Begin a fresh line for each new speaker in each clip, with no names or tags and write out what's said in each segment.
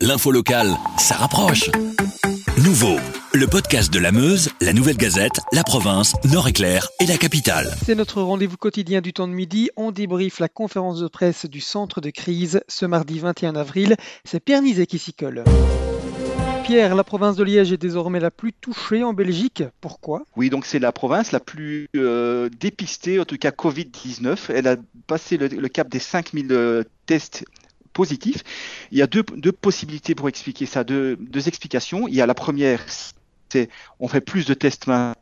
L'info locale, ça rapproche. Nouveau, le podcast de la Meuse, la Nouvelle Gazette, la province, Nord-Éclair et la capitale.
C'est notre rendez-vous quotidien du temps de midi. On débriefe la conférence de presse du centre de crise ce mardi 21 avril. C'est Pierre Nizet qui s'y colle. Pierre, la province de Liège est désormais la plus touchée en Belgique. Pourquoi?
Oui, donc c'est la province la plus euh, dépistée, en tout cas Covid-19. Elle a passé le, cap des 5000 euh, tests Il y a deux, possibilités pour expliquer ça, deux, deux, explications. Il y a la première, c'est on fait plus de tests maintenant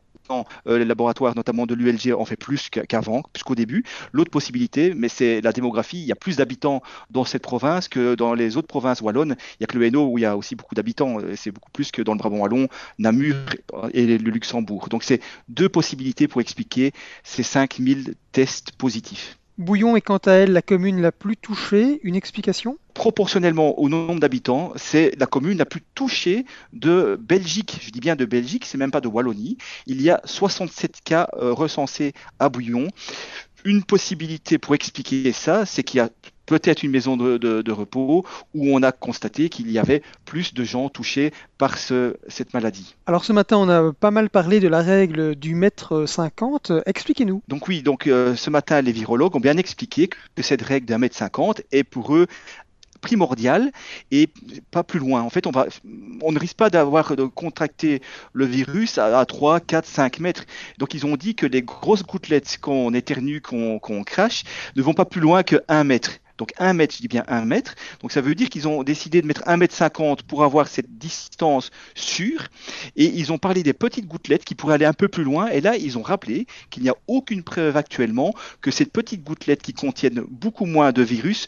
euh, les laboratoires, notamment de l'ULG, en fait plus qu'avant, plus qu'au début. L'autre possibilité, mais c'est la démographie. Il y a plus d'habitants dans cette province que dans les autres provinces wallonnes. Il n'y a que le Hainaut où il y a aussi beaucoup d'habitants. Euh, c'est beaucoup plus que dans le Brabant wallon, Namur et le Luxembourg. Donc c'est deux possibilités pour expliquer ces 5000 tests positifs.
Bouillon est quant à elle la commune la plus touchée. Une explication?
Proportionnellement au nombre d'habitants, c'est la commune la plus touchée de Belgique. Je dis bien de Belgique, c'est même pas de Wallonie. Il y a 67 cas euh, recensés à Bouillon. Une possibilité pour expliquer ça, c'est qu'il y a peut-être une maison de, repos où on a constaté qu'il y avait plus de gens touchés par cette maladie.
Alors ce matin, on a pas mal parlé de la règle du mètre 50. Expliquez-nous.
Donc oui, donc euh, ce matin, les virologues ont bien expliqué que cette règle d'un mètre 50 est pour eux primordial et pas plus loin. En fait, on, va, on ne risque pas d'avoir de contracter le virus à, 3, 4, 5 mètres. Donc, ils ont dit que les grosses gouttelettes qu'on éternue, qu'on crache, ne vont pas plus loin que 1 mètre. Donc 1 mètre, je dis bien 1 mètre. Donc ça veut dire qu'ils ont décidé de mettre 1 mètre 50 pour avoir cette distance sûre. Et ils ont parlé des petites gouttelettes qui pourraient aller un peu plus loin. Et là, ils ont rappelé qu'il n'y a aucune preuve actuellement que ces petites gouttelettes qui contiennent beaucoup moins de virus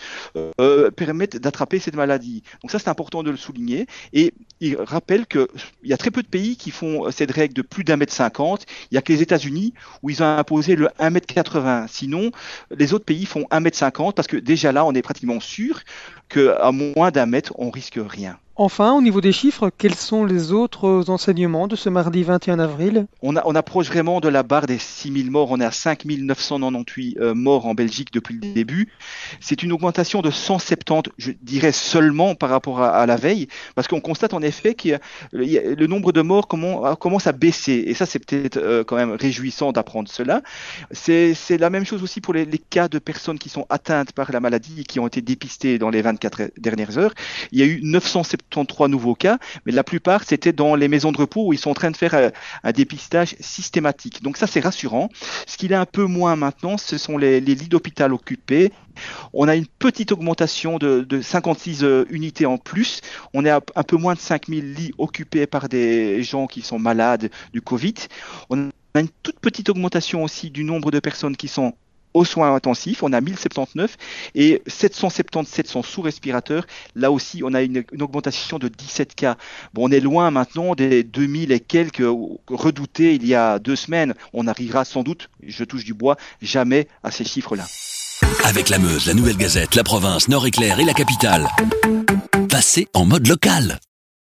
euh, permettent d'attraper cette maladie. Donc ça, c'est important de le souligner. Et ils rappellent qu'il y a très peu de pays qui font cette règle de plus d'un mètre 50. Il n'y a que les États-Unis où ils ont imposé le 1 mètre 80. Sinon, les autres pays font 1 mètre 50 parce que déjà là, on est pratiquement sûr qu'à moins d'un mètre, on risque rien.
Enfin, au niveau des chiffres, quels sont les autres enseignements de ce mardi 21 avril?
On, approche vraiment de la barre des 6000 morts. On est à 5998 euh, morts en Belgique depuis le début. C'est une augmentation de 170, je dirais seulement par rapport à, la veille, parce qu'on constate en effet que le nombre de morts commence à baisser. Et ça, c'est peut-être euh, quand même réjouissant d'apprendre cela. C'est la même chose aussi pour les, les, cas de personnes qui sont atteintes par la maladie et qui ont été dépistées dans les 24 dernières heures. Il y a eu 970 trois nouveaux cas, mais la plupart c'était dans les maisons de repos où ils sont en train de faire euh, un dépistage systématique. Donc ça c'est rassurant. Ce qu'il est un peu moins maintenant, ce sont les, lits d'hôpital occupés. On a une petite augmentation de, 56 euh, unités en plus. On est à un peu moins de 5000 lits occupés par des gens qui sont malades du Covid. On a une toute petite augmentation aussi du nombre de personnes qui sont aux soins intensifs, on a 1079 et 777 sont sous respirateur. Là aussi, on a une, augmentation de 17 cas. Bon, on est loin maintenant des 2000 et quelques redoutés il y a deux semaines. On arrivera sans doute, je touche du bois, jamais à ces chiffres-là.
Avec la Meuse, la Nouvelle Gazette, la province, Nord-Éclair et la capitale. Passez en mode local.